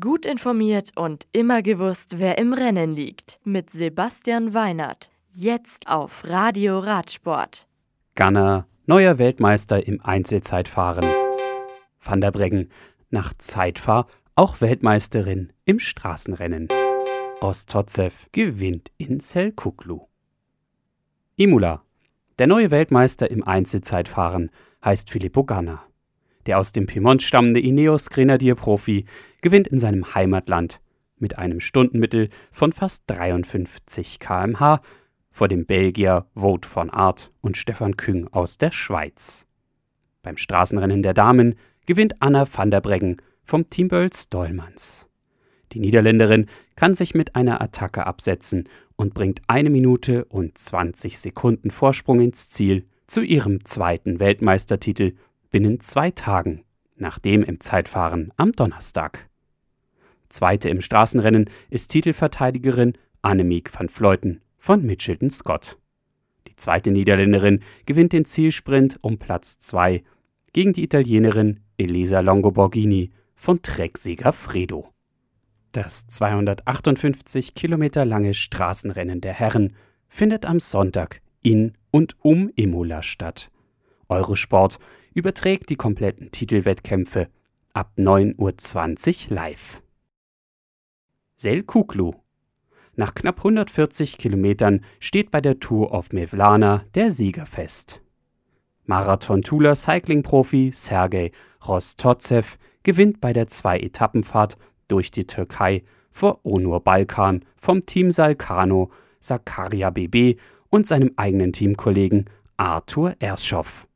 Gut informiert und immer gewusst, wer im Rennen liegt. Mit Sebastian Weinert. Jetzt auf Radio Radsport. Ganner, neuer Weltmeister im Einzelzeitfahren. Van der Breggen, nach Zeitfahr auch Weltmeisterin im Straßenrennen. Rostotzev gewinnt in Selkuklu. Imula, der neue Weltmeister im Einzelzeitfahren, heißt Filippo Ganna. Der aus dem Piemont stammende Ineos Grenadier-Profi gewinnt in seinem Heimatland mit einem Stundenmittel von fast 53 km/h vor dem Belgier Wout von Aert und Stefan Küng aus der Schweiz. Beim Straßenrennen der Damen gewinnt Anna van der Breggen vom Team Bölz Dollmanns. Die Niederländerin kann sich mit einer Attacke absetzen und bringt eine Minute und 20 Sekunden Vorsprung ins Ziel zu ihrem zweiten Weltmeistertitel binnen zwei Tagen, nach dem im Zeitfahren am Donnerstag. Zweite im Straßenrennen ist Titelverteidigerin Annemiek van Vleuten von Mitchelton Scott. Die zweite Niederländerin gewinnt den Zielsprint um Platz 2 gegen die Italienerin Elisa Longoborghini von Trecksieger Fredo. Das 258 Kilometer lange Straßenrennen der Herren findet am Sonntag in und um Imola statt. Eurosport überträgt die kompletten Titelwettkämpfe ab 9.20 Uhr live. Selkuklu. Nach knapp 140 Kilometern steht bei der Tour of Mevlana der Sieger fest. Marathon-Tuler Cycling-Profi Sergei Rostotzev gewinnt bei der Zwei-Etappenfahrt durch die Türkei vor Onur Balkan vom Team Salkano Sakarya BB und seinem eigenen Teamkollegen Arthur Erschow.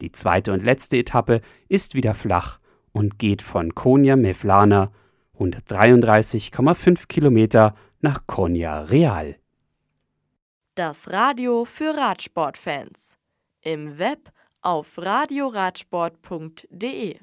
Die zweite und letzte Etappe ist wieder flach und geht von Konya Mevlana 133,5 Kilometer nach Konya Real. Das Radio für Radsportfans. Im Web auf radioradsport.de